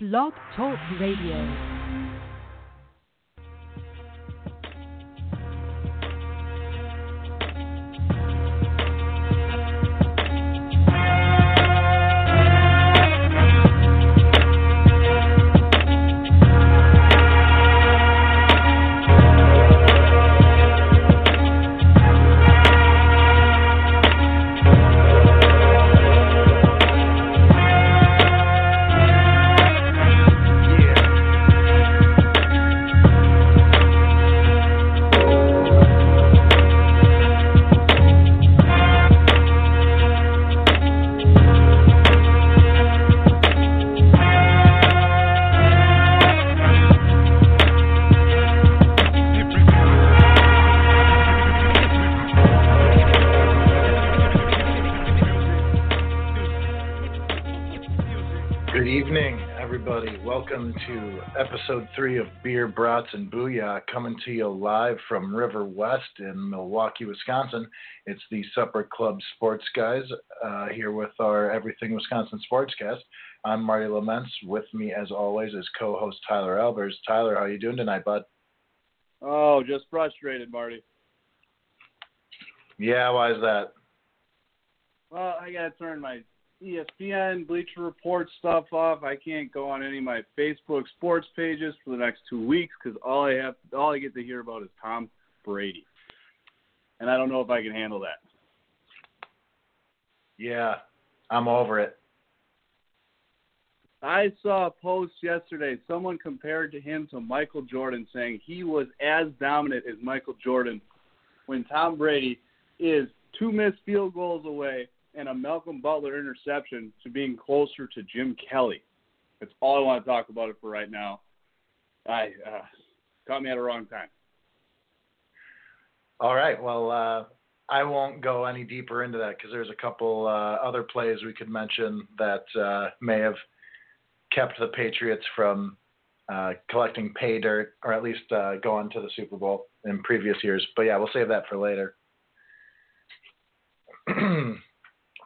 Blog Talk Radio. Episode three of Beer, Brats, and Booyah coming to you live from Riverwest in Milwaukee, Wisconsin. It's the Supper Club Sports Guys uh, here with our Everything Wisconsin Sportscast. I'm Marty Laments. With me, as always, is co-host Tyler Albers. Tyler, how you doing tonight, bud? Oh, just frustrated, Marty. Yeah, why is that? Well, I got to turn my ESPN, Bleacher Report stuff off. I can't go on any of my Facebook sports pages for the next two weeks because all I have, all I get to hear about is Tom Brady, and I don't know if I can handle that. Yeah, I'm over it. I saw a post yesterday. Someone compared to him to Michael Jordan, saying he was as dominant as Michael Jordan when Tom Brady is two missed field goals away and a Malcolm Butler interception to being closer to Jim Kelly. That's all I want to talk about it for right now. I uh, caught me at a wrong time. All right. Well, uh, I won't go any deeper into that because there's a couple uh, other plays we could mention that uh, may have kept the Patriots from uh, collecting pay dirt or at least uh, going to the Super Bowl in previous years. But yeah, we'll save that for later.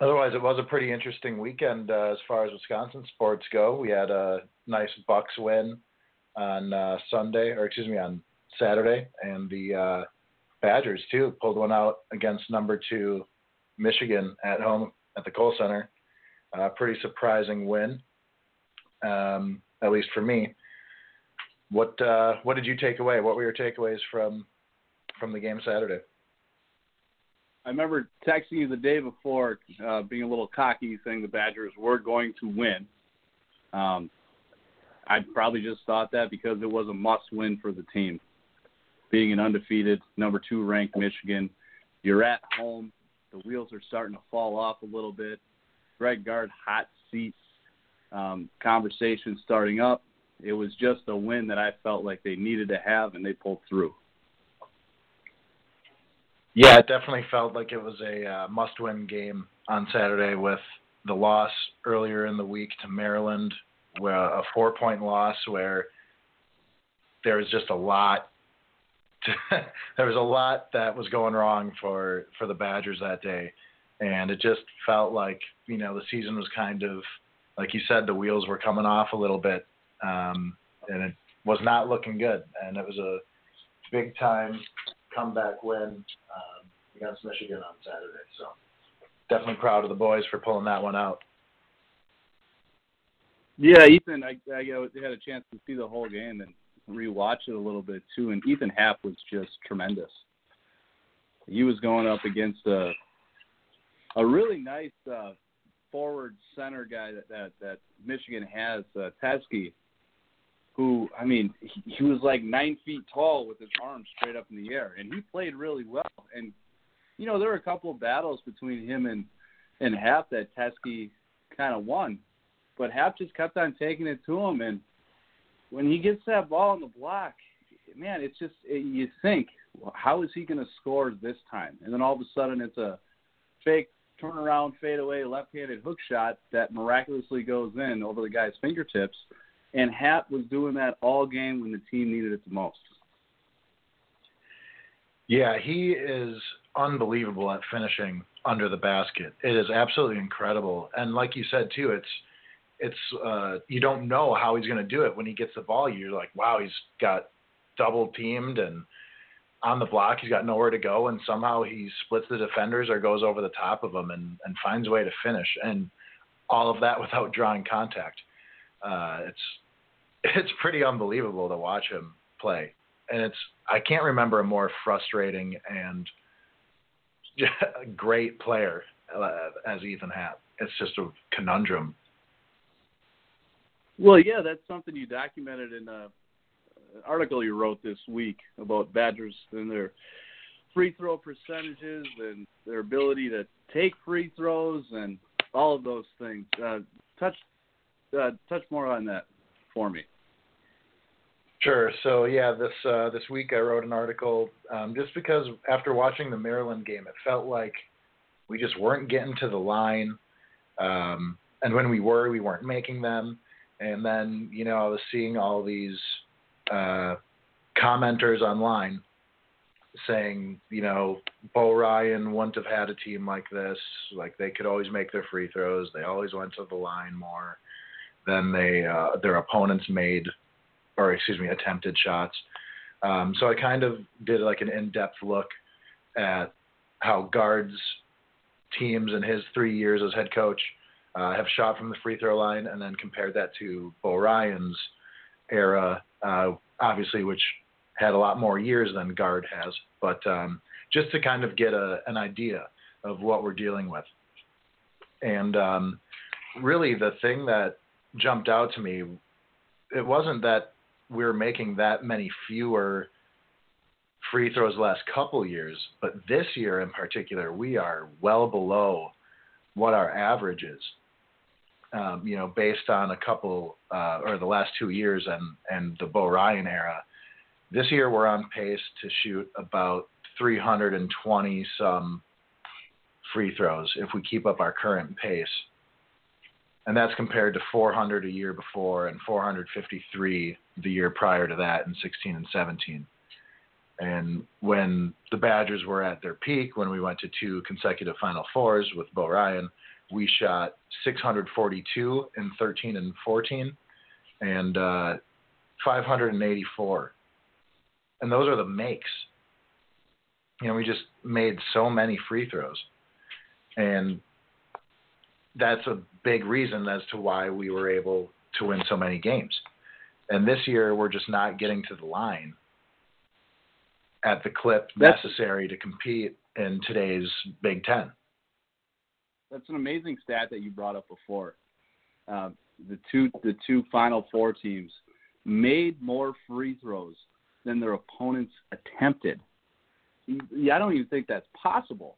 otherwise, it was a pretty interesting weekend uh, as far as Wisconsin sports go. We had a nice Bucks win on uh, Sunday, or excuse me, on Saturday, and the uh, Badgers too pulled one out against number two Michigan at home at the Kohl Center. Uh, pretty surprising win, um, at least for me. What uh, what did you take away? What were your takeaways from from the game Saturday? I remember texting you the day before, uh, being a little cocky, saying the Badgers were going to win. Um, I probably just thought that because it was a must-win for the team. Being an undefeated number two ranked Michigan, you're at home. The wheels are starting to fall off a little bit. Greg Gard hot seat um, conversation starting up. It was just a win that I felt like they needed to have, and they pulled through. Yeah, it definitely felt like it was a uh, must-win game on Saturday with the loss earlier in the week to Maryland, where a four-point loss where there was just a lot. There was a lot that was going wrong for for the Badgers that day, and it just felt like you know the season was kind of like you said the wheels were coming off a little bit, um, and it was not looking good, and it was a big time comeback win um, against Michigan on Saturday. So definitely proud of the boys for pulling that one out. Yeah, Ethan, I, I had a chance to see the whole game and rewatch it a little bit too, and Ethan Happ was just tremendous. He was going up against a a really nice uh, forward center guy that that, that Michigan has, uh, who I mean, he, he was like nine feet tall with his arms straight up in the air, and he played really well. And you know, there were a couple of battles between him and and Happ that Teske kind of won, but Happ just kept on taking it to him. And when he gets that ball on the block, man, it's just it, you think, well, how is he going to score this time? And then all of a sudden, it's a fake turnaround, fade away, left-handed hook shot that miraculously goes in over the guy's fingertips and Happ was doing that all game when the team needed it the most. Yeah, he is unbelievable at finishing under the basket. It is absolutely incredible. And like you said too, it's it's uh, you don't know how he's going to do it when he gets the ball. You're like, wow, he's got double teamed and on the block. He's got nowhere to go, and somehow he splits the defenders or goes over the top of them and, and finds a way to finish. And all of that without drawing contact. Uh, it's it's pretty unbelievable to watch him play, and it's I can't remember a more frustrating and great player uh, as Ethan Happ. It's just a conundrum. Well, yeah, that's something you documented in a, an article you wrote this week about Badgers and their free throw percentages and their ability to take free throws and all of those things. Uh, touch uh, touch more on that for me. Sure. So yeah, this uh, this week I wrote an article um, just because after watching the Maryland game, it felt like we just weren't getting to the line, um, and when we were, we weren't making them. And then you know I was seeing all these uh, commenters online saying, you know, Bo Ryan wouldn't have had a team like this. Like they could always make their free throws. They always went to the line more than they uh, their opponents made or excuse me, attempted shots. Um, so I kind of did like an in-depth look at how Gard's teams in his three years as head coach uh, have shot from the free throw line, and then compared that to Bo Ryan's era, uh, obviously, which had a lot more years than Gard has, but um, just to kind of get a, an idea of what we're dealing with. And um, really, the thing that jumped out to me, it wasn't that we are making that many fewer free throws last couple years, but this year in particular, we are well below what our average is. Um, you know, based on a couple uh, or the last two years and and the Bo Ryan era, this year we're on pace to shoot about 320 some free throws if we keep up our current pace and that's compared to 400 a year before and 453 the year prior to that in 16 and 17. And when the Badgers were at their peak, when we went to two consecutive Final Fours with Bo Ryan, we shot 642 in 13 and 14, and uh, 584. And those are the makes. You know, we just made so many free throws, and that's a big reason as to why we were able to win so many games. And this year, we're just not getting to the line at the clip that's, necessary to compete in today's Big Ten. That's an amazing stat that you brought up before. Uh, the two the two Final Four teams made more free throws than their opponents attempted. I don't even think that's possible.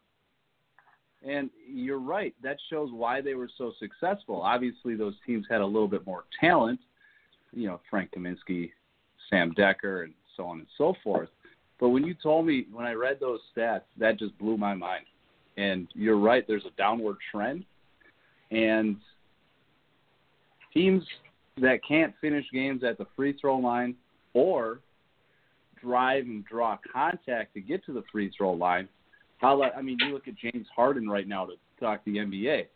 And you're right. That shows why they were so successful. Obviously, those teams had a little bit more talent. You know, Frank Kaminsky, Sam Dekker, and so on and so forth. But when you told me when I read those stats, that just blew my mind. And you're right. There's a downward trend, and teams that can't finish games at the free throw line or drive and draw contact to get to the free throw line how I mean, you look at James Harden right now to talk the NBA.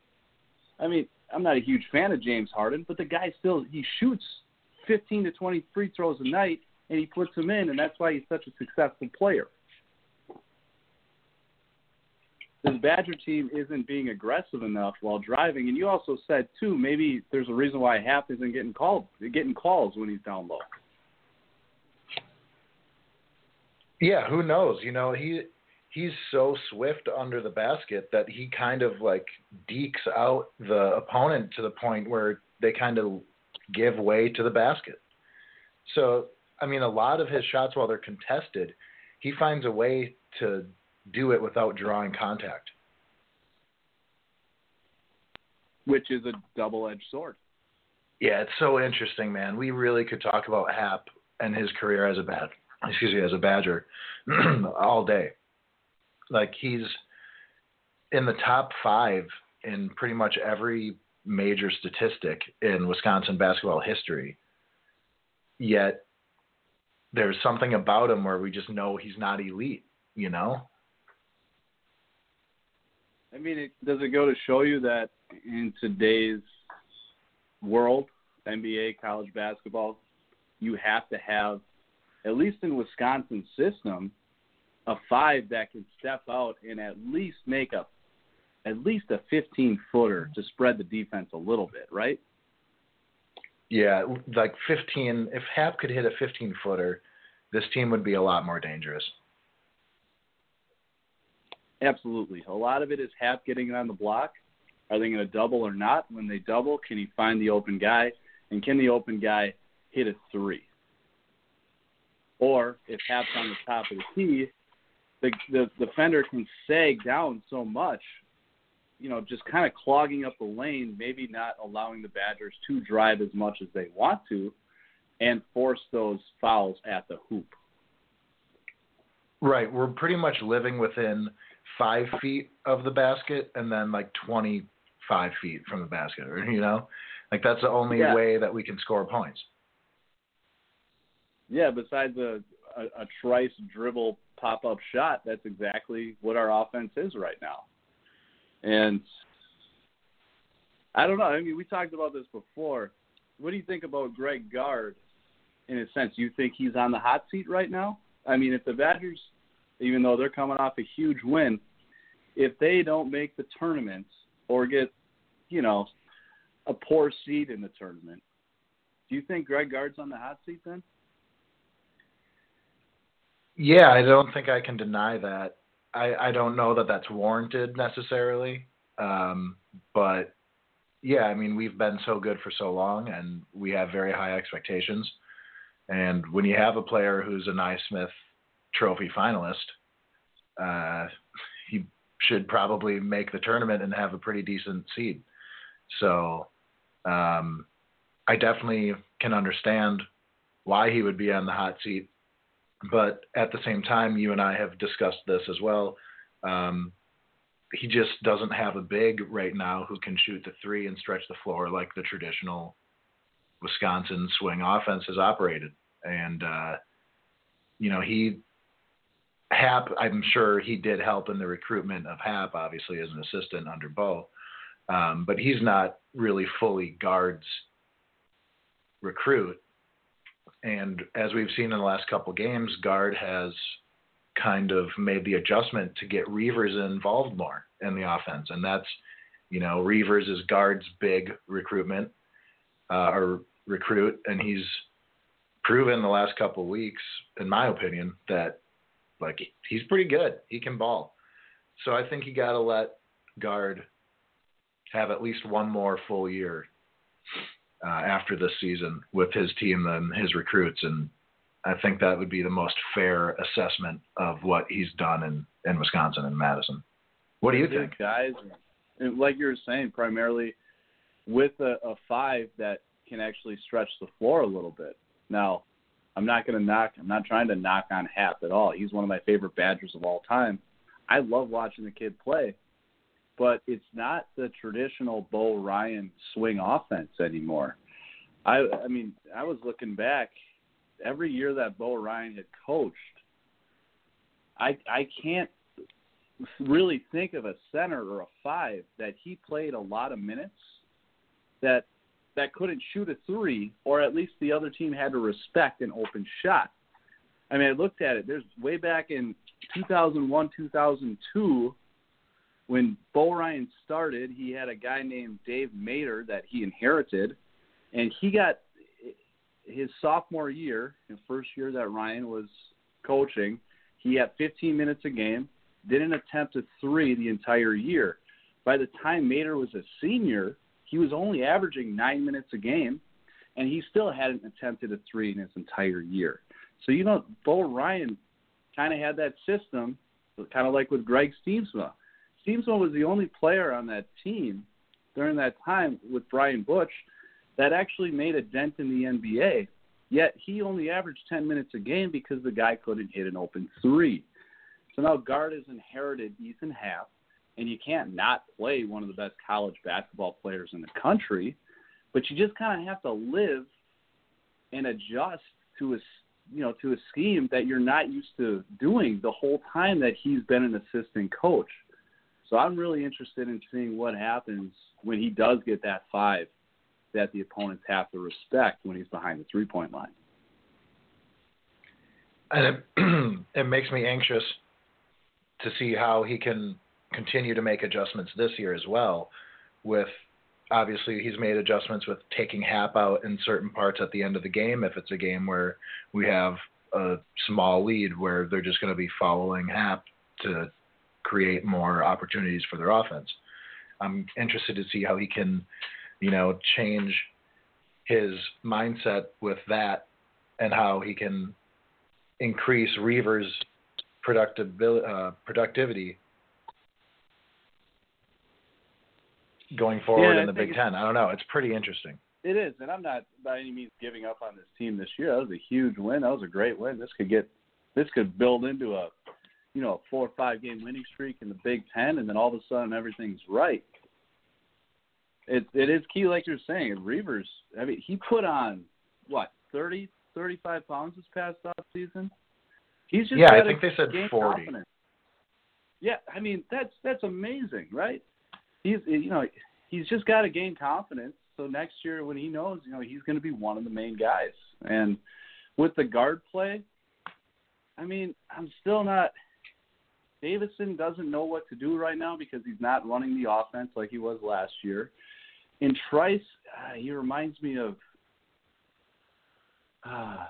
I mean, I'm not a huge fan of James Harden, but the guy still he shoots 15 to 20 free throws a night and he puts them in, and that's why he's such a successful player. This Badger team isn't being aggressive enough while driving, and you also said too maybe there's a reason why Happ isn't getting called, getting calls when he's down low. Yeah, who knows? You know, he he's so swift under the basket that he kind of like dekes out the opponent to the point where they kind of give way to the basket. So, I mean, a lot of his shots while they're contested, he finds a way to do it without drawing contact. Which is a double-edged sword. Yeah, it's so interesting, man. We really could talk about Happ and his career as a bad, excuse me, as a Badger all day. Like he's in the top five in pretty much every major statistic in Wisconsin basketball history. Yet there's something about him where we just know he's not elite, you know? I mean, it, does it go to show you that in today's world, NBA, college basketball, you have to have, at least in Wisconsin's system, a five that can step out and at least make a at least a 15 footer to spread the defense a little bit, right? Yeah, like 15. If Happ could hit a 15 footer, this team would be a lot more dangerous. Absolutely. A lot of it is Happ getting it on the block. Are they going to double or not? When they double, can he find the open guy? And can the open guy hit a three? Or if Happ's on the top of the key, the, the defender can sag down so much, you know, just kind of clogging up the lane, maybe not allowing the Badgers to drive as much as they want to, and force those fouls at the hoop. Right. We're pretty much living within five feet of the basket and then like 25 feet from the basket, you know? Like that's the only yeah. way that we can score points. Yeah, besides a, a, a trice dribble pop up shot, that's exactly what our offense is right now. And I don't know. I mean, we talked about this before. What do you think about Greg Gard in a sense? You think he's on the hot seat right now? I mean, if the Badgers, even though they're coming off a huge win, if they don't make the tournament or get, you know, a poor seed in the tournament, do you think Greg Gard's on the hot seat then? Yeah, I don't think I can deny that. I, I don't know that that's warranted necessarily, um, but yeah, I mean we've been so good for so long, and we have very high expectations. And when you have a player who's a Naismith Trophy finalist, uh, he should probably make the tournament and have a pretty decent seed. So um, I definitely can understand why he would be on the hot seat but at the same time, you and I have discussed this as well. Um, he just doesn't have a big right now who can shoot the three and stretch the floor like the traditional Wisconsin swing offense has operated. And, uh, you know, he, Happ, I'm sure he did help in the recruitment of Happ, obviously, as an assistant under Bo. Um, but he's not really fully Gard's recruit. And as we've seen in the last couple games, Gard has kind of made the adjustment to get Reuvers involved more in the offense, and that's you know Reuvers is Gard's big recruitment uh, or recruit, and he's proven the last couple weeks, in my opinion, that like he's pretty good. He can ball. So I think you got to let Gard have at least one more full year uh, after this season with his team and his recruits, and I think that would be the most fair assessment of what he's done in in Wisconsin and Madison. What do you think, guys? Like you were saying, primarily with a, a five that can actually stretch the floor a little bit. Now, I'm not going to knock. I'm not trying to knock on Happ at all. He's one of my favorite Badgers of all time. I love watching the kid play, but it's not the traditional Bo Ryan swing offense anymore. I I mean, I was looking back every year that Bo Ryan had coached. I I can't really think of a center or a five that he played a lot of minutes that that couldn't shoot a three, or at least the other team had to respect an open shot. I mean, I looked at it. There's way back in 2001, 2002 when Bo Ryan started, he had a guy named Dave Mader that he inherited, and he got his sophomore year, the first year that Ryan was coaching, he had 15 minutes a game, didn't attempt a three the entire year. By the time Mader was a senior, he was only averaging nine minutes a game, and he still hadn't attempted a three in his entire year. So you know, Bo Ryan kind of had that system, kind of like with Greg Stiemsma. Stiemsma was the only player on that team during that time with Brian Butch that actually made a dent in the NBA. Yet he only averaged 10 minutes a game because the guy couldn't hit an open three. So now Gard has inherited Ethan Happ, and you can't not play one of the best college basketball players in the country, but you just kind of have to live and adjust to a you know to a scheme that you're not used to doing the whole time that he's been an assistant coach. So I'm really interested in seeing what happens when he does get that five that the opponents have to respect when he's behind the three point line. And it, it makes me anxious to see how he can continue to make adjustments this year as well. With obviously, he's made adjustments with taking Happ out in certain parts at the end of the game if it's a game where we have a small lead where they're just going to be following Happ to create more opportunities for their offense. I'm interested to see how he can, you know, change his mindset with that and how he can increase Reuvers' productivity, uh, productivity going forward Yeah, in the Big Ten. I don't know. It's pretty interesting. It is, and I'm not by any means giving up on this team this year. That was a huge win. That was a great win. This could get, this could build into a, you know, a four or five game winning streak in the Big Ten, and then all of a sudden everything's right. It it is key, like you're saying. Reuvers, I mean, he put on what 30, 35 pounds this past off season. He's just Yeah, I think they said 40. confidence. Yeah, I mean that's that's amazing, right? He's you know he's just got to gain confidence. So next year when he knows you know he's going to be one of the main guys, and with the guard play, I mean I'm still not. Davison doesn't know what to do right now because he's not running the offense like he was last year. And Trice, uh, he reminds me of uh,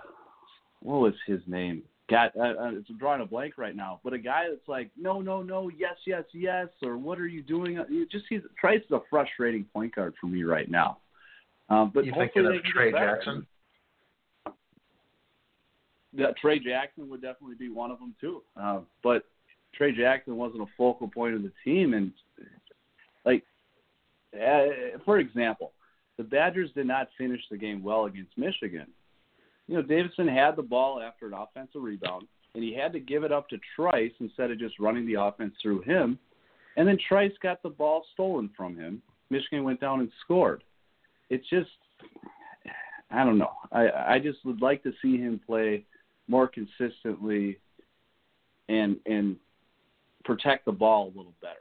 what was his name? God, uh, uh, it's drawing a blank right now. But a guy that's like, no, no, no, yes, yes, yes, or what are you doing? Just he's Trice is a frustrating point guard for me right now. Um, but You think hopefully of they can Trey. Jackson? Yeah, Trey Jackson would definitely be one of them too. Uh, but Trey Jackson wasn't a focal point of the team, and like, uh, for example, the Badgers did not finish the game well against Michigan. You know, Davison had the ball after an offensive rebound, and he had to give it up to Trice instead of just running the offense through him. And then Trice got the ball stolen from him. Michigan went down and scored. It's just, I don't know. I I just would like to see him play more consistently and and protect the ball a little better.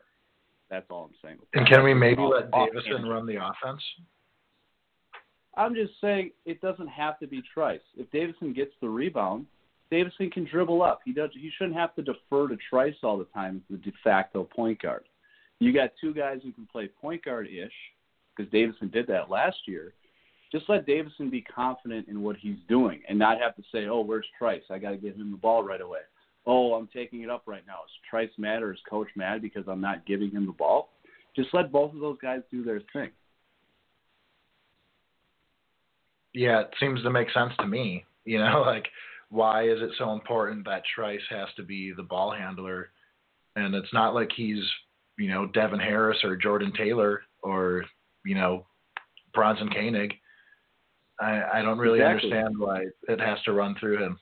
That's all I'm saying. And can we maybe let Davison run the offense? I'm just saying it doesn't have to be Trice. If Davison gets the rebound, Davison can dribble up. He does. He shouldn't have to defer to Trice all the time as the de facto point guard. You got two guys who can play point guard ish because Davison did that last year. Just let Davison be confident in what he's doing and not have to say, "Oh, where's Trice? I got to get him the ball right away." Oh, I'm taking it up right now. Is Trice mad or is Coach mad because I'm not giving him the ball? Just let both of those guys do their thing. Yeah, it seems to make sense to me. You know, like why is it so important that Trice has to be the ball handler? And it's not like he's, you know, Devin Harris or Jordan Taylor or, you know, Bronson Koenig. I, I don't really Exactly. understand why it has to run through him.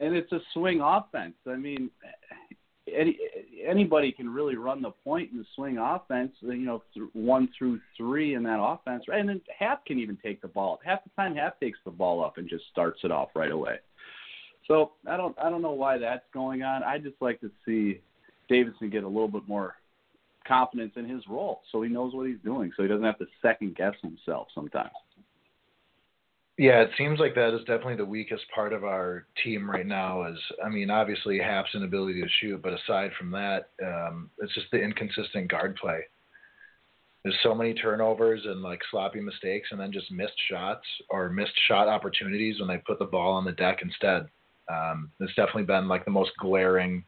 And it's a swing offense. I mean, any, anybody can really run the point in the swing offense. You know, th- one through three in that offense, right? And then Happ can even take the ball. Half the time, Happ takes the ball up and just starts it off right away. So I don't, I don't know why that's going on. I just like to see Davison get a little bit more confidence in his role, so he knows what he's doing, so he doesn't have to second guess himself sometimes. Yeah, it seems like that is definitely the weakest part of our team right now. Is I mean, obviously Happ's inability to shoot, but aside from that, um, it's just the inconsistent guard play. There's so many turnovers and like sloppy mistakes, and then just missed shots or missed shot opportunities when they put the ball on the deck instead. Um, it's definitely been like the most glaring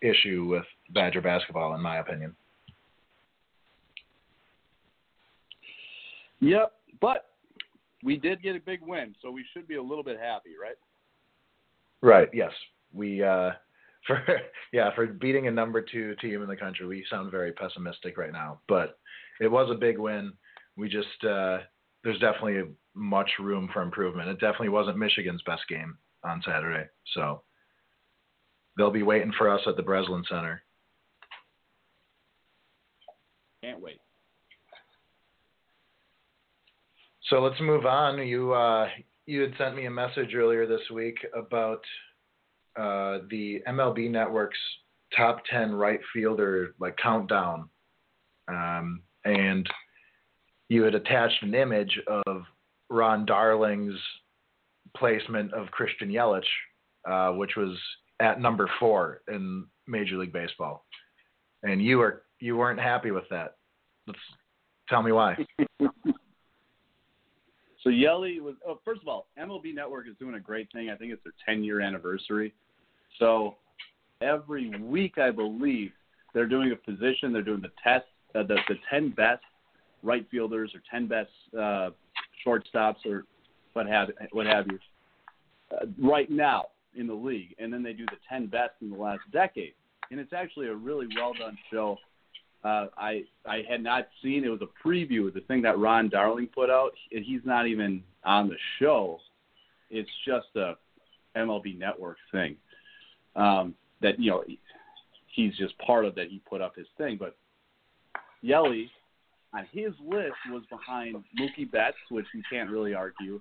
issue with Badger basketball, in my opinion. Yep, but we did get a big win, so we should be a little bit happy, right? Right. Yes. We uh, for yeah for beating a number two team in the country, we sound very pessimistic right now. But it was a big win. We just uh, there's definitely much room for improvement. It definitely wasn't Michigan's best game on Saturday, so they'll be waiting for us at the Breslin Center. Can't wait. So let's move on. You uh, you had sent me a message earlier this week about uh, the MLB Network's top ten right fielder like countdown, um, and you had attached an image of Ron Darling's placement of Christian Yelich, uh, which was at number four in Major League Baseball, and you were you weren't happy with that. Let's tell me why. so Yelly was oh, first of all, MLB Network is doing a great thing. I think it's their 10 year anniversary. So every week, I believe they're doing a position. They're doing the test, uh, the the 10 best right fielders or 10 best uh, shortstops or what have what have you uh, right now in the league, and then they do the 10 best in the last decade. And it's actually a really well done show. Uh, I I had not seen it was a preview of the thing that Ron Darling put out. He's not even on the show. It's just a MLB Network thing um, that you know he's just part of that. He put up his thing, but Yelly on his list was behind Mookie Betts, which you can't really argue,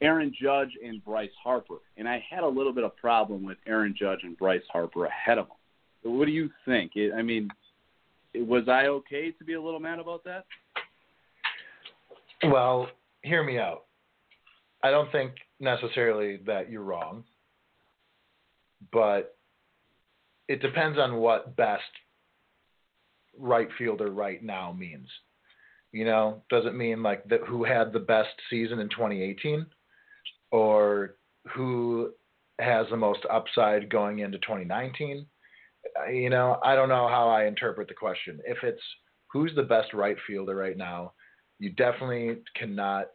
Aaron Judge and Bryce Harper. And I had a little bit of problem with Aaron Judge and Bryce Harper ahead of them. What do you think? I mean, was I okay to be a little mad about that? Well, hear me out. I don't think necessarily that you're wrong, but it depends on what best right fielder right now means. You know, does it mean like that who had the best season in 2018 or who has the most upside going into 2019? You know, I don't know how I interpret the question. If it's who's the best right fielder right now, you definitely cannot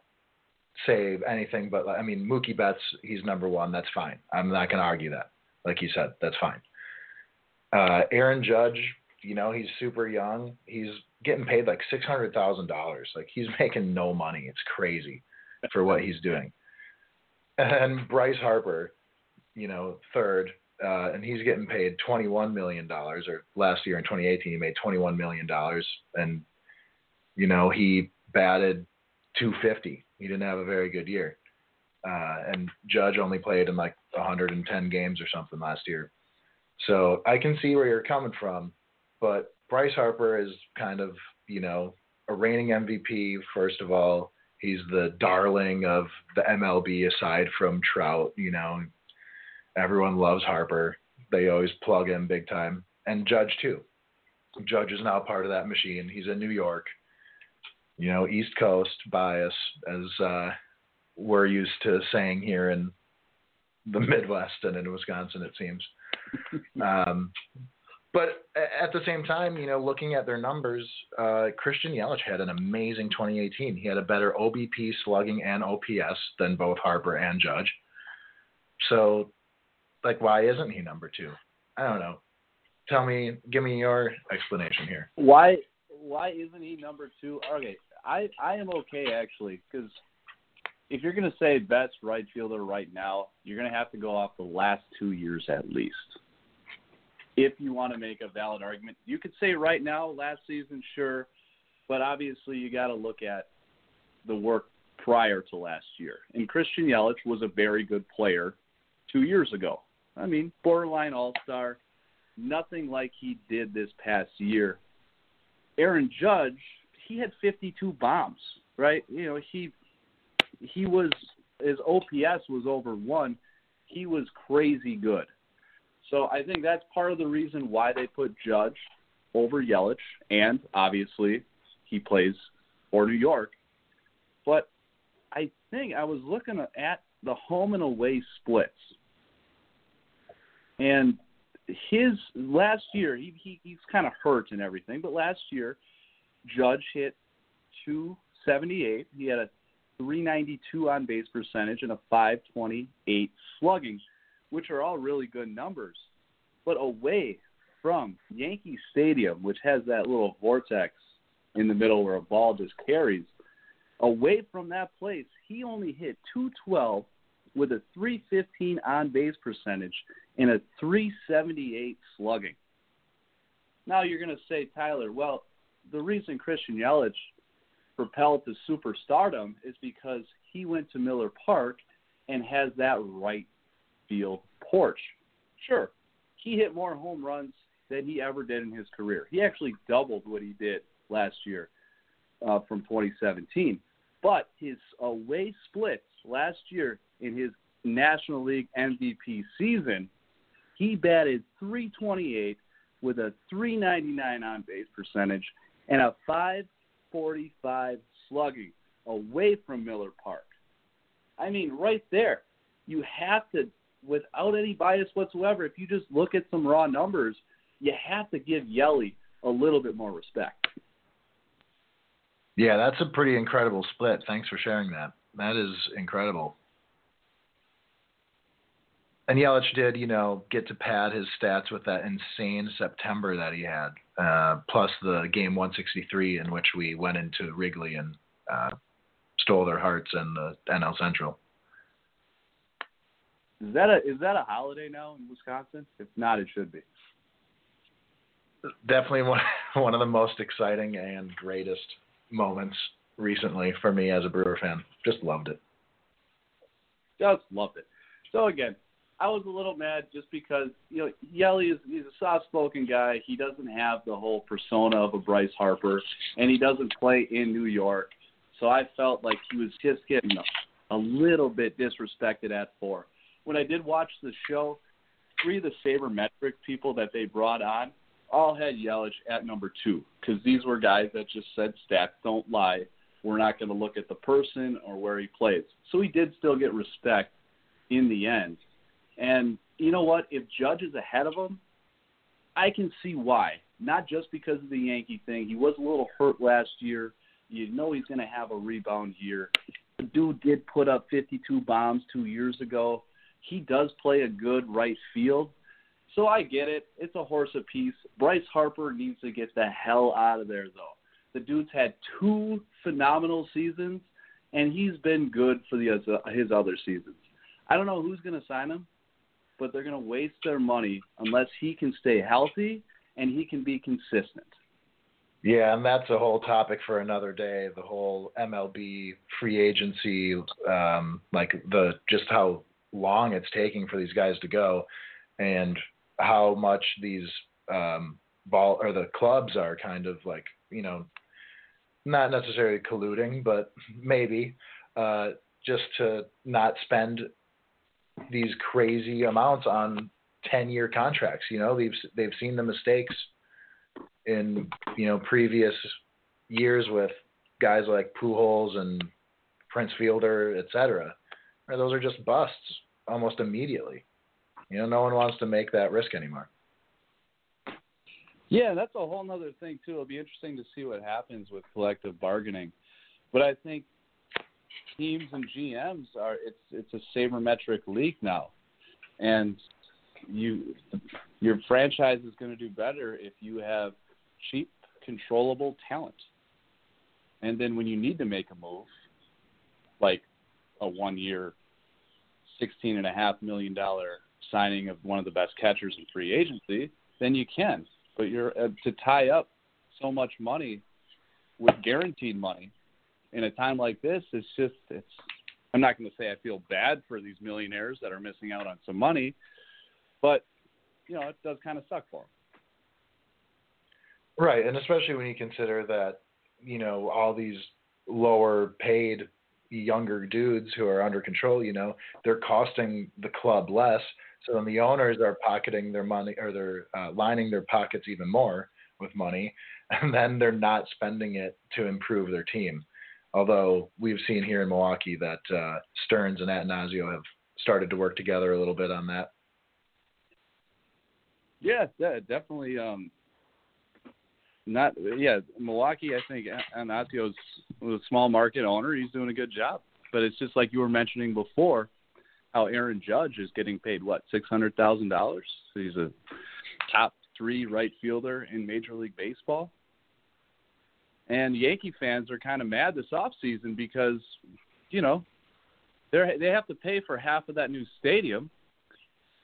save anything but I mean Mookie Betts, he's number one. That's fine. I'm not going to argue that. Like you said, that's fine. Uh, Aaron Judge, you know, he's super young. He's getting paid like six hundred thousand dollars. Like he's making no money. It's crazy for what he's doing. And Bryce Harper, you know, third, uh, and he's getting paid twenty one million dollars. Or last year in 2018, he made twenty one million dollars, and you know he batted 250. He didn't have a very good year. Uh, and Judge only played in like 110 games or something last year. So I can see where you're coming from, but Bryce Harper is kind of, you know, a reigning MVP, first of all. He's the darling of the MLB aside from Trout, you know. Everyone loves Harper. They always plug him big time. And Judge, too. Judge is now part of that machine. He's in New York. You know, East Coast bias, as uh, we're used to saying here in the Midwest and in Wisconsin, it seems. um, but at the same time, you know, looking at their numbers, uh, Christian Yelich had an amazing 2018. He had a better OBP, slugging, and OPS than both Harper and Judge. So, like, why isn't he number two? I don't know. Tell me, give me your explanation here. Why? Why isn't he number two? Okay, I I am okay actually because if you're going to say best right fielder right now, you're going to have to go off the last two years at least if you want to make a valid argument. You could say right now, last season, sure, but obviously you got to look at the work prior to last year. And Christian Yelich was a very good player two years ago. I mean, borderline all star, nothing like he did this past year. Aaron Judge, he had 52 bombs, right? You know, he he was his OPS was over one. He was crazy good. So I think that's part of the reason why they put Judge over Yelich, and obviously he plays for New York. But I think I was looking at the home and away splits, and his last year he, he he's kind of hurt and everything, but last year Judge hit 278. He had a 392 on base percentage and a 528 slugging which are all really good numbers. But away from Yankee Stadium, which has that little vortex in the middle where a ball just carries, away from that place, he only hit 212 with a 315 on base percentage and a 378 slugging. Now you're going to say, Tyler, well, the reason Christian Yelich propelled to superstardom is because he went to Miller Park and has that right field porch. Sure, he hit more home runs than he ever did in his career. He actually doubled what he did last year. uh, from 2017. But his away splits last year in his National League MVP season, he batted 328 with a 399 on base percentage and a 545 slugging away from Miller Park. I mean, right there, you have to, without any bias whatsoever, if you just look at some raw numbers, you have to give Yelly a little bit more respect. Yeah, that's a pretty incredible split. Thanks for sharing that. That is incredible. And Yelich did, you know, get to pad his stats with that insane September that he had, uh, plus the game 163 in which we went into Wrigley and uh, stole their hearts in the NL Central. Is that a is that a holiday now in Wisconsin? If not, it should be. Definitely one one of the most exciting and greatest moments recently for me as a Brewer fan. Just loved it. Just loved it. So again, I was a little mad just because you know Yelly is he's a soft-spoken guy. He doesn't have the whole persona of a Bryce Harper, and he doesn't play in New York. So I felt like he was just getting a little bit disrespected at four. When I did watch the show, three of the sabermetric people that they brought on all had Yelich at number two because these were guys that just said stats don't lie. We're not going to look at the person or where he plays. So he did still get respect in the end. And you know what? If Judge is ahead of him, I can see why. Not just because of the Yankee thing. He was a little hurt last year. You know he's going to have a rebound year. The dude did put up 52 bombs two years ago. He does play a good right field. So I get it. It's a horse apiece. Bryce Harper needs to get the hell out of there, though. The dude's had two phenomenal seasons, and he's been good for the his other seasons. I don't know who's going to sign him, but they're going to waste their money unless he can stay healthy and he can be consistent. Yeah, and that's a whole topic for another day. The whole MLB free agency, um, like the just how long it's taking for these guys to go, and how much these um, ball or the clubs are kind of like you know not necessarily colluding, but maybe uh, just to not spend these crazy amounts on 10 year contracts. You know, they've they've seen the mistakes in you know previous years with guys like Pujols and Prince Fielder, et cetera. Those are just busts almost immediately. You know, no one wants to make that risk anymore. Yeah, that's a whole other thing too. It'll be interesting to see what happens with collective bargaining. But I think teams and GMs are it's it's a sabermetric league now, and you your franchise is going to do better if you have cheap, controllable talent. And then when you need to make a move, like a one year, sixteen and a half million dollar signing of one of the best catchers in free agency, then you can. But you're uh, to tie up so much money with guaranteed money in a time like this, it's just it's. I'm not going to say I feel bad for these millionaires that are missing out on some money, but you know it does kind of suck for them. Right, and especially when you consider that you know all these lower paid younger dudes who are under control, you know, they're costing the club less. So then the owners are pocketing their money or they're uh, lining their pockets even more with money, and then they're not spending it to improve their team. Although we've seen here in Milwaukee that uh, Stearns and Attanasio have started to work together a little bit on that. Yeah, yeah definitely. Um, not yeah, Milwaukee. I think Attanasio's a small market owner. He's doing a good job. But it's just like you were mentioning before, how Aaron Judge is getting paid what six hundred thousand dollars. He's a top three right fielder in Major League Baseball. And Yankee fans are kind of mad this off season because, you know, they they have to pay for half of that new stadium,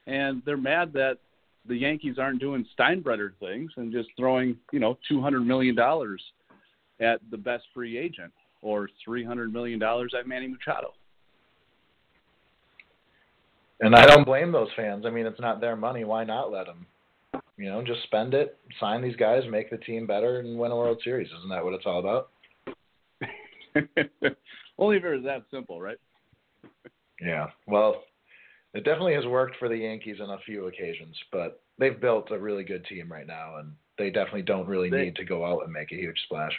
and they're mad that the Yankees aren't doing Steinbrenner things and just throwing, you know, two hundred million dollars at the best free agent or three hundred million dollars at Manny Machado. And I don't blame those fans. I mean, it's not their money. Why not let them? You know, just spend it, sign these guys, make the team better, and win a World Series. Isn't that what it's all about? Only if it was that simple, right? Yeah. Well, it definitely has worked for the Yankees on a few occasions, but they've built a really good team right now, and they definitely don't really They- need to go out and make a huge splash.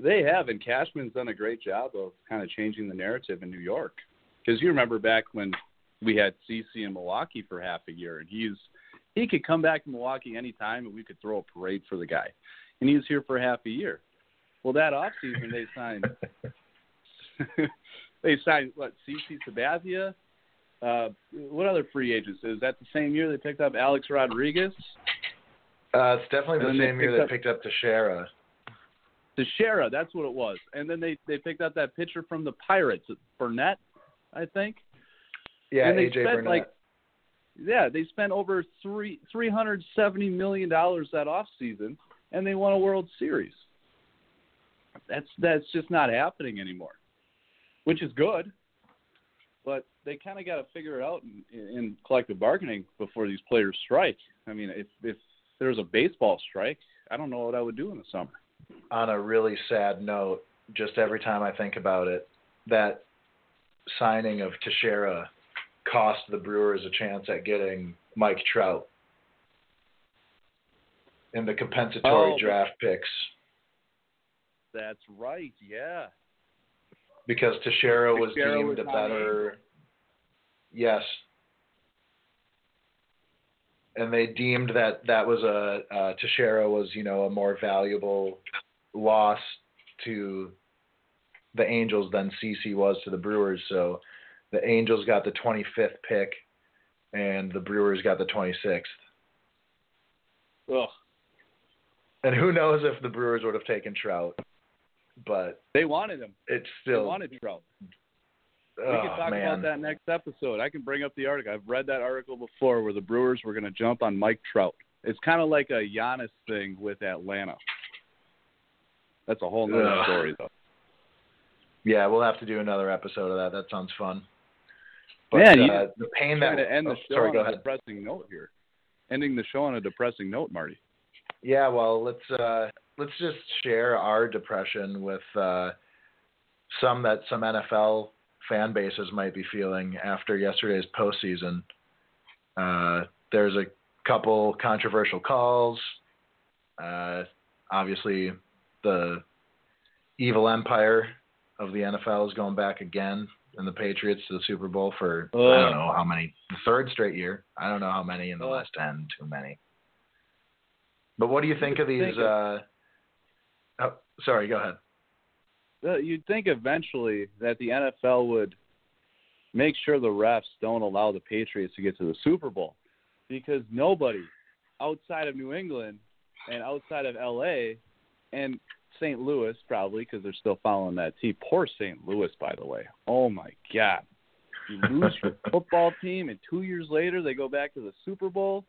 They have, and Cashman's done a great job of kind of changing the narrative in New York. Because you remember back when we had CC in Milwaukee for half a year, and he's he could come back to Milwaukee anytime, and we could throw a parade for the guy. And he was here for half a year. Well, that offseason they signed they signed what CC Sabathia. Uh, what other free agents? Is that the same year they picked up Alex Rodriguez? Uh, it's definitely the same year they up- picked up Teixeira. Teixeira, that's what it was. And then they they picked up that pitcher from the Pirates, Burnett, I think. Yeah, and they AJ spent Burnett. like yeah, they spent over three three hundred seventy million dollars that off season, and they won a World Series. That's that's just not happening anymore, which is good. But they kind of got to figure it out in, in collective bargaining before these players strike. I mean, if if there was a baseball strike, I don't know what I would do in the summer. on a really sad note, just every time I think about it, that signing of Teixeira cost the Brewers a chance at getting Mike Trout in the compensatory Oh, draft picks That's right. Yeah. because Teixeira was Teixeira deemed was a better. Yes. And they deemed that that was a uh, Teixeira was you know a more valuable loss to the Angels than CC was to the Brewers. So the Angels got the 25th pick, and the Brewers got the 26th. Ugh. And who knows if the Brewers would have taken Trout, but They wanted him. it's They still. wanted Trout. We oh, can talk man. about that next episode. I can bring up the article. I've read that article before where the Brewers were going to jump on Mike Trout. It's kind of like a Giannis thing with Atlanta. That's a whole nother Ugh. story, though. Yeah, we'll have to do another episode of that. That sounds fun. But Man, you uh, the pain that to end the oh, show sorry, on go a ahead. depressing note here. Ending the show on a depressing note, Marty. Yeah, well, let's uh, let's just share our depression with uh, some that some NFL fan bases might be feeling after yesterday's postseason. Uh, there's a couple controversial calls. Uh, obviously, the evil empire of the NFL is going back again, and the Patriots to the Super Bowl for I don't know how many, the third straight year. I don't know how many in the Ugh. last ten. Too many. But what do you think of these? Think of- Uh, oh, sorry, go ahead. Uh, You'd think eventually that the NFL would make sure the refs don't allow the Patriots to get to the Super Bowl because nobody outside of New England and outside of LA and St. Louis probably because they're still following that team. Poor St. Louis, by the way. Oh my God! You lose your football team, and two years later they go back to the Super Bowl.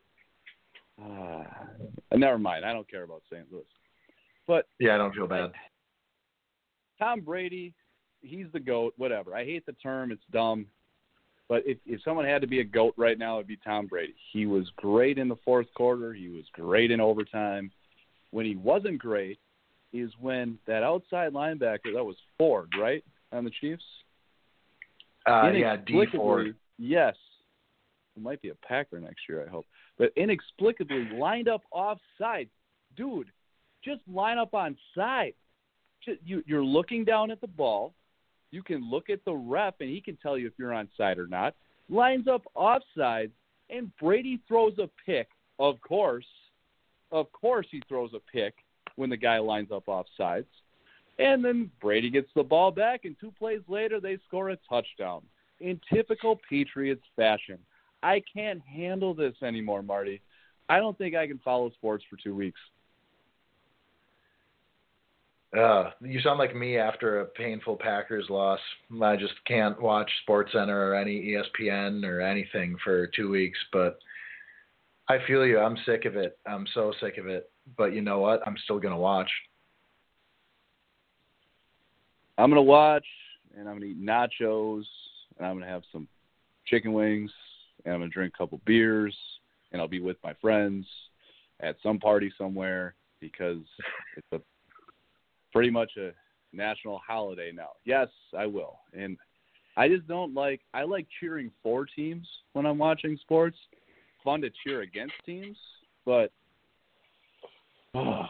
Uh, never mind. I don't care about St. Louis. But Yeah, I don't feel bad. Tom Brady, he's the goat. Whatever. I hate the term; it's dumb. But if if someone had to be a goat right now, it'd be Tom Brady. He was great in the fourth quarter. He was great in overtime. When he wasn't great, is when that outside linebacker that was Ford, right, on the Chiefs. Uh, yeah, Dee Ford. Yes. It might be a Packer next year, I hope. But inexplicably lined up offside. Dude, just line up on side. Just, you, you're looking down at the ball. You can look at the ref, and he can tell you if you're on side or not. Lines up offside, and Brady throws a pick, of course. Of course, he throws a pick when the guy lines up offsides. And then Brady gets the ball back, and two plays later, they score a touchdown in typical Patriots fashion. I can't handle this anymore, Marty. I don't think I can follow sports for two weeks. Uh, you sound like me after a painful Packers loss. I just can't watch SportsCenter or any ESPN or anything for two weeks. But I feel you. I'm sick of it. I'm so sick of it. But you know what? I'm still gonna watch. I'm gonna watch, and I'm gonna eat nachos, and I'm gonna have some chicken wings, and I'm gonna drink a couple beers, and I'll be with my friends at some party somewhere because it's a pretty much a national holiday now. Yes, I will. And I just don't like I like cheering for teams when I'm watching sports. Fun to cheer against teams, but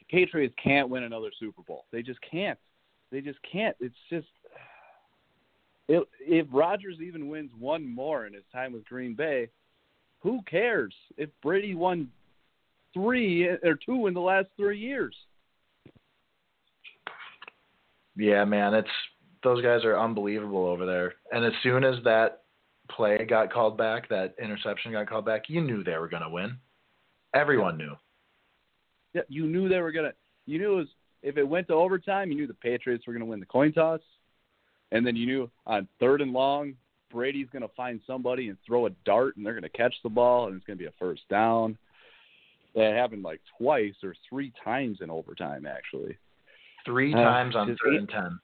the Patriots can't win another Super Bowl. They just can't. They just can't. It's just if, if Rodgers even wins one more in his time with Green Bay, who cares if Brady won three or two in the last three years? Yeah, man, it's those guys are unbelievable over there. And as soon as that play got called back, that interception got called back, you knew they were going to win. Everyone knew. You knew they were gonna. You knew it was, if it went to overtime, you knew the Patriots were gonna win the coin toss, and then you knew on third and long, Brady's gonna find somebody and throw a dart, and they're gonna catch the ball, and it's gonna be a first down. That happened like twice or three times in overtime, actually. Three Uh, times on third and ten.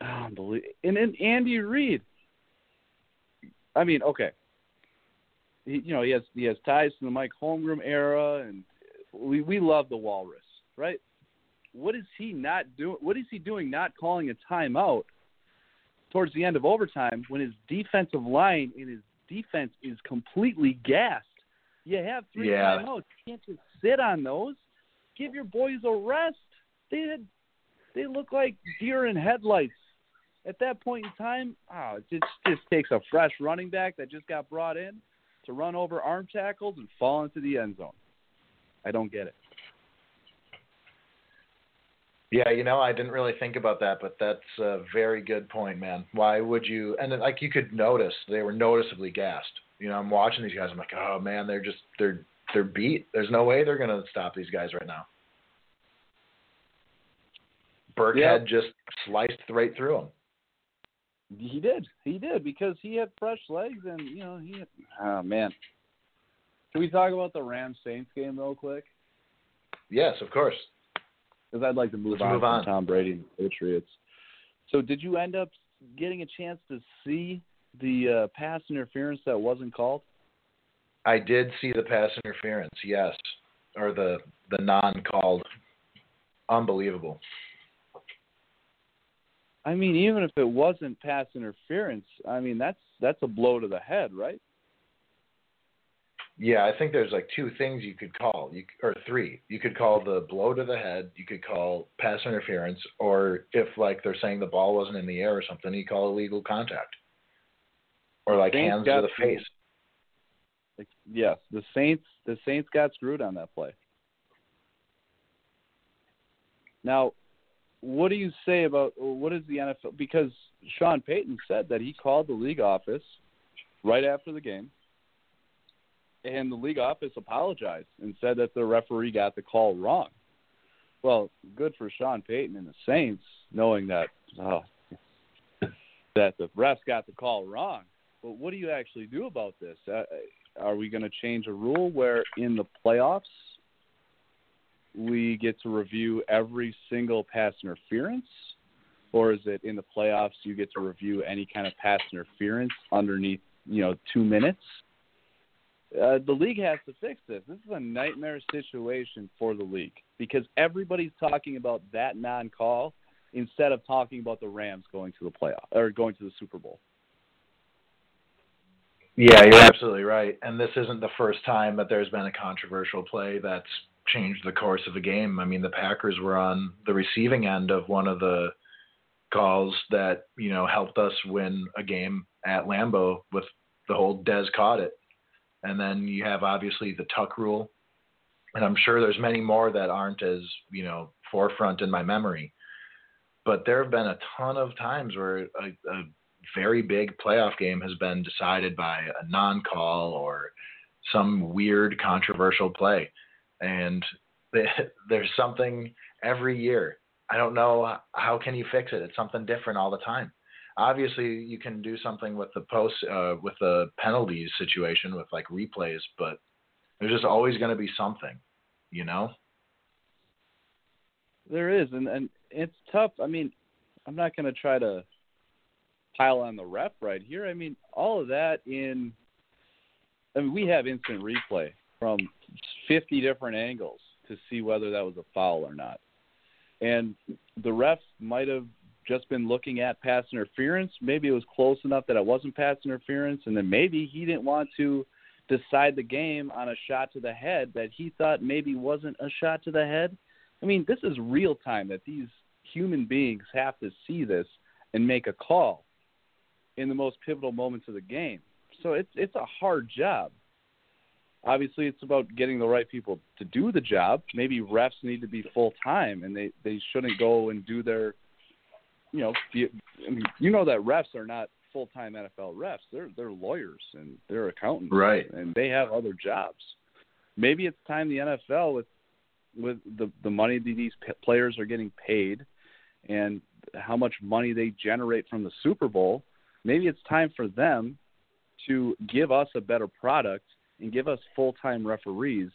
Unbelievable. And then Andy Reid. I mean, okay. He, you know, he has he has ties to the Mike Holmgren era, and we we love the Walrus, right? What is he not doing? What is he doing? Not calling a timeout towards the end of overtime when his defensive line and his defense is completely gassed. You have three Yeah. timeouts. You can't just sit on those. Give your boys a rest. They had, they look like deer in headlights. At that point in time, oh, it just just takes a fresh running back that just got brought in to run over arm tackles and fall into the end zone. I don't get it. Yeah, you know, I didn't really think about that, but that's a very good point, man. Why would you? And then, like you could notice, they were noticeably gassed. You know, I'm watching these guys. I'm like, oh man, they're just they're they're beat. There's no way they're gonna stop these guys right now. Burkhead Yep. just sliced right through him. He did. He did because he had fresh legs and you know he. Had, oh man. Can we talk about the Rams Saints game real quick? Yes, of course. Because I'd like to move Let's on move on. Tom Brady and the Patriots. So, did you end up getting a chance to see the uh, pass interference that wasn't called? I did see the pass interference, yes, or the the non-called. Unbelievable. I mean, even if it wasn't pass interference, I mean that's that's a blow to the head, right? Yeah, I think there's like two things you could call, you, or three. You could call the blow to the head. You could call pass interference, or if like they're saying the ball wasn't in the air or something, you call illegal contact, or like Saints hands to the screwed. face. Like, yes, the Saints the Saints got screwed on that play. Now, what do you say about what is the NFL? Because Sean Payton said that he called the league office right after the game, and the league office apologized and said that the referee got the call wrong. Well, good for Sean Payton and the Saints knowing that oh, that the refs got the call wrong. But what do you actually do about this? Uh, are we going to change a rule where in the playoffs we get to review every single pass interference? Or is it in the playoffs you get to review any kind of pass interference underneath, you know, two minutes? Uh, the league has to fix this. This is a nightmare situation for the league because everybody's talking about that non-call instead of talking about the Rams going to the playoff or going to the Super Bowl. Yeah, you're absolutely right. And this isn't the first time that there's been a controversial play that's changed the course of the game. I mean, the Packers were on the receiving end of one of the calls that, you know, helped us win a game at Lambeau with the whole Dez caught it. And then you have obviously the tuck rule. And I'm sure there's many more that aren't as, you know, forefront in my memory. But there have been a ton of times where a, a very big playoff game has been decided by a non-call or some weird controversial play and there's something every year i don't know how can you fix it it's something different all the time obviously you can do something with the post uh, with the penalties situation with like replays but there's just always going to be something you know There is, and and it's tough. I mean, I'm not going to try to pile on the ref right here. I mean, all of that in. I mean, we have instant replay from 50 different angles to see whether that was a foul or not. and the refs might have just been looking at pass interference. Maybe it was close enough that it wasn't pass interference, and then maybe he didn't want to decide the game on a shot to the head that he thought maybe wasn't a shot to the head. I mean, this is real time that these human beings have to see this and make a call in the most pivotal moments of the game. So it's it's a hard job. Obviously, it's about getting the right people to do the job. Maybe refs need to be full time, and they they shouldn't go and do their, you know, I mean, you know that refs are not full time NFL refs. They're they're lawyers and they're accountants, Right. And they have other jobs. Maybe it's time the NFL with with the the money that these players are getting paid, and how much money they generate from the Super Bowl. Maybe it's time for them to give us a better product and give us full time referees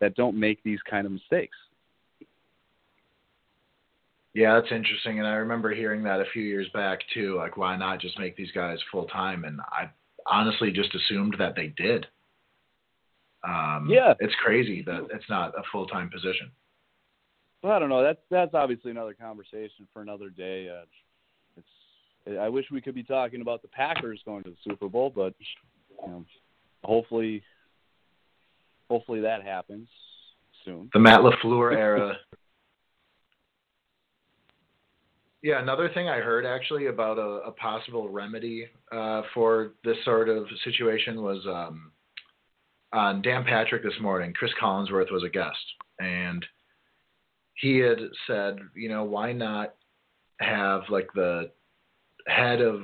that don't make these kind of mistakes. Yeah, that's interesting. And I remember hearing that a few years back too. Like, why not just make these guys full time? And I honestly just assumed that they did. Um, Yeah. it's crazy that it's not a full time position. Well, I don't know. That's that's obviously another conversation for another day. Uh, it's I wish we could be talking about the Packers going to the Super Bowl, but you know, hopefully, hopefully that happens soon. The Matt LaFleur era. Yeah, another thing I heard actually about a, a possible remedy uh, for this sort of situation was um, on Dan Patrick this morning. Chris Collinsworth was a guest, and he had said, you know, why not have like the head of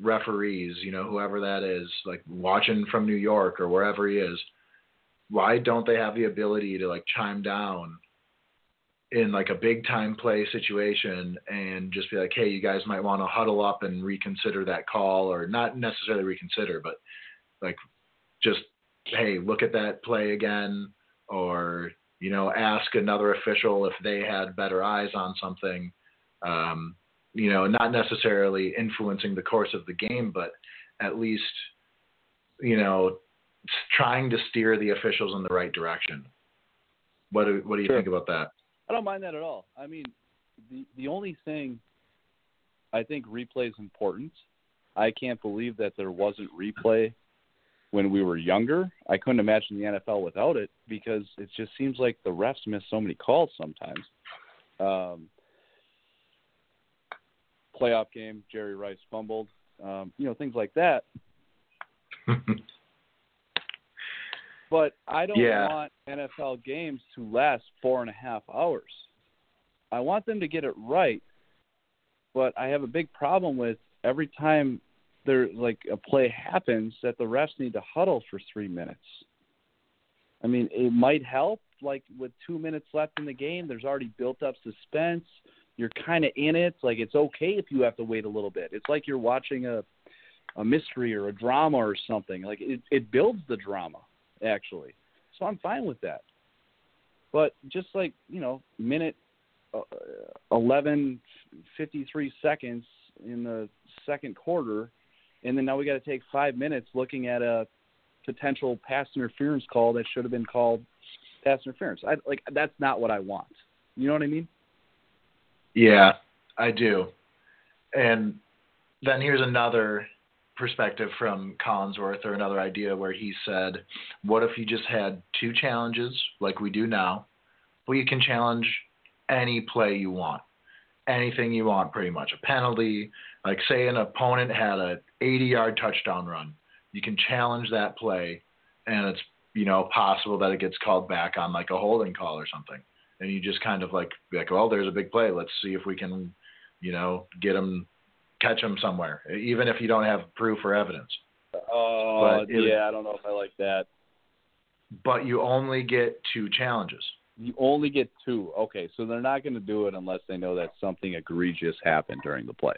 referees, you know, whoever that is, like watching from New York or wherever he is, why don't they have the ability to like chime down in like a big time play situation and just be like, hey, you guys might want to huddle up and reconsider that call, or not necessarily reconsider, but like just hey, look at that play again, or you know, ask another official if they had better eyes on something. Um, you know, not necessarily influencing the course of the game, but at least, you know, trying to steer the officials in the right direction. What do, what do you Sure. think about that? I don't mind that at all. I mean, the the only thing I think replay is important. I can't believe that there wasn't replay when we were younger. I couldn't imagine the NFL without it because it just seems like the refs miss so many calls sometimes. Um, playoff game, Jerry Rice fumbled, um, you know, things like that. But I don't Yeah. want NFL games to last four and a half hours. I want them to get it right, but I have a big problem with every time there like a play happens that the refs need to huddle for three minutes. I mean, it might help. Like with two minutes left in the game, there's already built up suspense. You're kind of in it. Like it's okay if you have to wait a little bit. It's like you're watching a a mystery or a drama or something. Like it, it builds the drama actually. So I'm fine with that. But just like you know, minute uh, eleven fifty three seconds in the second quarter, and then now we got to take five minutes looking at a potential pass interference call that should have been called pass interference. I like that's not what I want. You know what I mean? Yeah, I do. And then here's another perspective from Collinsworth or another idea where he said, what if you just had two challenges like we do now, Well, you can challenge any play you want, anything you want pretty much, a penalty, like say an opponent had a 80 yard touchdown run, you can challenge that play and it's, you know, possible that it gets called back on like a holding call or something. And you just kind of like like, well, there's a big play. Let's see if we can, you know, get him, catch them somewhere, even if you don't have proof or evidence. Oh, it- yeah, I don't know if I like that. But you only get two challenges. You only get two. Okay, so they're not going to do it unless they know that something egregious happened during the play.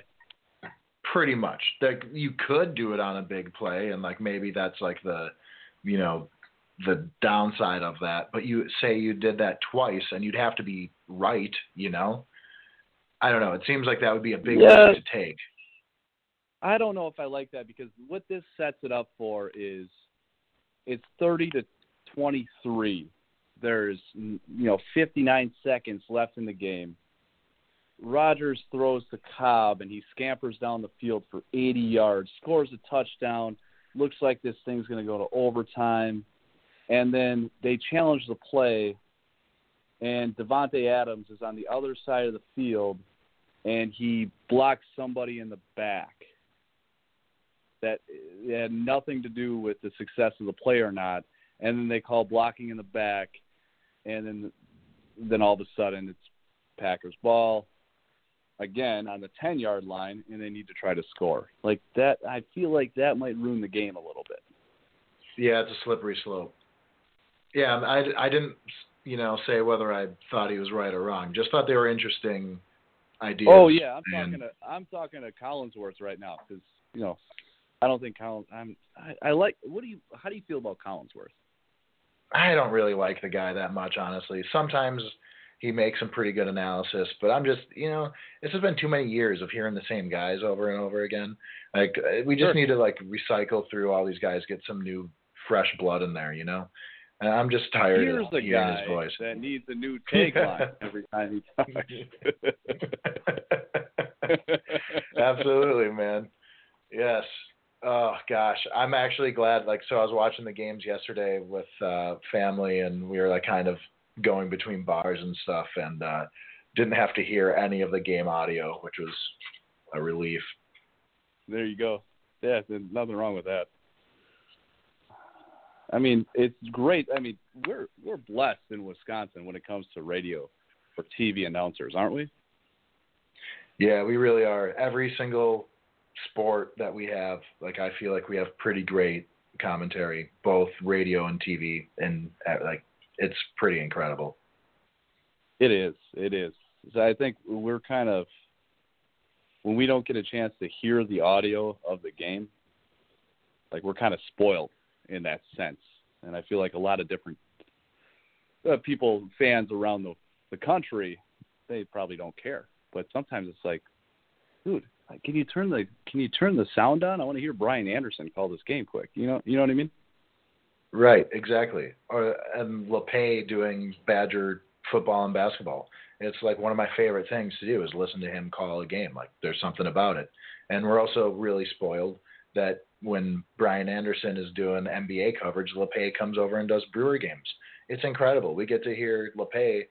Pretty much. Like you could do it on a big play, and like maybe that's like the, you know, the downside of that. But you say you did that twice, and you'd have to be right. You know. I don't know. It seems like that would be a big Yeah. risk to take. I don't know if I like that because what this sets it up for is it's 30 to 23. There's you know 59 seconds left in the game. Rodgers throws to Cobb, and he scampers down the field for 80 yards, scores a touchdown. Looks like this thing's going to go to overtime. And then they challenge the play, and Davante Adams is on the other side of the field, and he blocks somebody in the back. That had nothing to do with the success of the play or not. And then they call blocking in the back, and then then all of a sudden it's Packers ball again on the 10 yard line and they need to try to score. Like that, I feel like that might ruin the game a little bit. Yeah, it's a slippery slope. Yeah, I, I didn't, you know, say whether I thought he was right or wrong. Just thought they were interesting ideas. Oh yeah, I'm and, talking to I'm talking to Collinsworth right now because you know I don't think Collins. I'm I, I like. What do you? How do you feel about Collinsworth? I don't really like the guy that much, honestly. Sometimes he makes some pretty good analysis, but I'm just, you know, this has been too many years of hearing the same guys over and over again. Like we just Sure. need to like recycle through all these guys, get some new fresh blood in there, you know. And I'm just tired Here's of hearing guy his voice. that needs a new tagline every time he talks. Absolutely, man. Yes. Oh gosh, I'm actually glad. Like, so I was watching the games yesterday with uh, family, and we were like kind of going between bars and stuff, and uh, didn't have to hear any of the game audio, which was a relief. There you go. Yeah, there's nothing wrong with that. I mean, it's great. I mean, we're we're blessed in Wisconsin when it comes to radio or TV announcers, aren't we? Yeah, we really are. Every single sport that we have, like I feel like we have pretty great commentary, both radio and TV, and uh, like it's pretty incredible. It is. It is. So I think we're kind of when we don't get a chance to hear the audio of the game, like we're kind of spoiled in that sense. And I feel like a lot of different uh, people, fans around the the country, they probably don't care. But sometimes it's like, dude, can you turn the can you turn the sound on? I want to hear Brian Anderson call this game quick. You know, you know what I mean? Right, exactly. Or and Lepay doing Badger football and basketball. It's like one of my favorite things to do is listen to him call a game. Like there's something about it. And we're also really spoiled that when Brian Anderson is doing NBA coverage, Lepay comes over and does Brewer games. It's incredible. We get to hear Lepay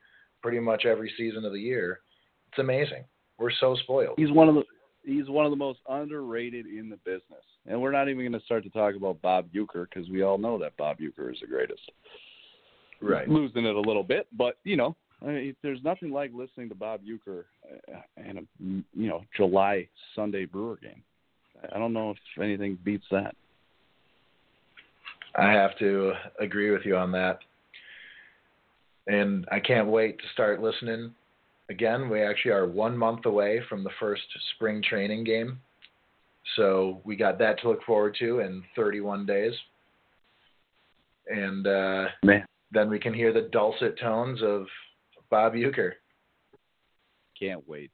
pretty much every season of the year. It's amazing. We're so spoiled. He's one of the he's one of the most underrated in the business. And we're not even going to start to talk about Bob Uecker because we all know that Bob Uecker is the greatest. Right. Losing it a little bit, but you know, I mean, there's nothing like listening to Bob Uecker in a you know July Sunday Brewer game. I don't know if anything beats that. I have to agree with you on that. And I can't wait to start listening again. We actually are one month away from the first spring training game. So we got that to look forward to in 31 days. And uh, Man, then we can hear the dulcet tones of Bob Uecker. can't wait.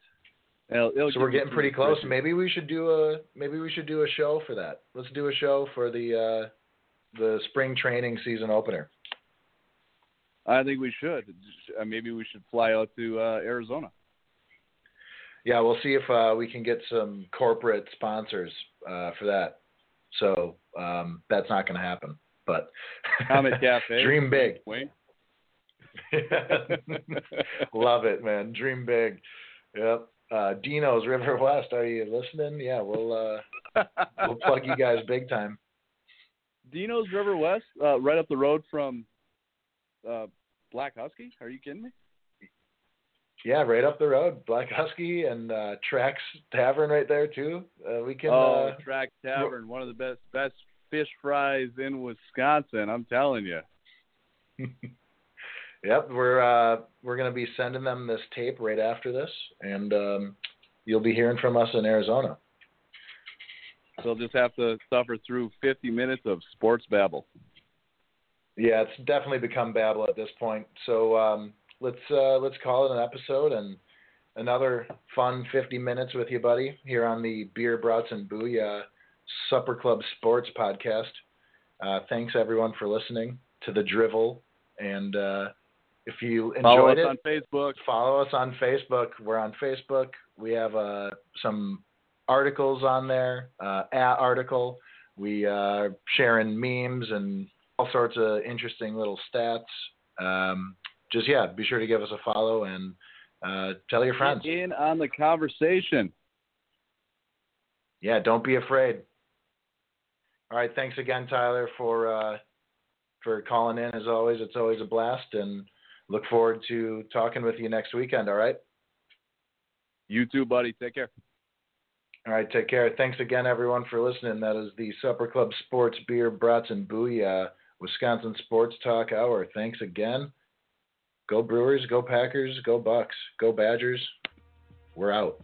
It'll- it'll So we're getting pretty close. nutrition. Maybe we should do a maybe we should do a show for that. Let's do a show for the uh, the spring training season opener. I think we should. Uh, Maybe we should fly out to uh, Arizona. Yeah, we'll see if uh, we can get some corporate sponsors uh, for that. So um, that's not going to happen. But Comet Cafe. dream big. Wayne. Love it, man. Dream big. Yep. Uh, Dino's River West. Are you listening? Yeah, we'll uh, we'll plug you guys big time. Dino's Riverwest, uh, right up the road from uh, Black Husky. Are you kidding me? Yeah, right up the road, Black Husky and uh, Trax Tavern right there too. Uh, we can. oh, uh, Track Tavern, one of the best best fish fries in Wisconsin. I'm telling you. Yep, we're uh, we're gonna be sending them this tape right after this, and um, you'll be hearing from us in Arizona. They'll just have to suffer through 50 minutes of sports babble. Yeah, it's definitely become babble at this point. So um, let's uh, let's call it an episode and another fun 50 minutes with you, buddy, here on the Beer Brats and Booyah Supper Club Sports Podcast. Uh, thanks everyone for listening to the drivel and uh, if you enjoyed Follow us it, on Facebook. follow us on Facebook. We're on Facebook. We have uh, some articles on there, uh, at article. We are sharing memes and all sorts of interesting little stats. Um, just yeah, be sure to give us a follow and uh, tell your friends. Get in on the conversation. Yeah, don't be afraid. All right, thanks again, Tyler, for uh, for calling in. As always, it's always a blast, and look forward to talking with you next weekend. All right. You too, buddy. Take care. All right, take care. Thanks again, everyone, for listening. That is the Supper Club Sports Beer, Brats, and Booyah Wisconsin Sports Talk Hour. Thanks again. Go Brewers, go Packers, go Bucks, go Badgers. We're out.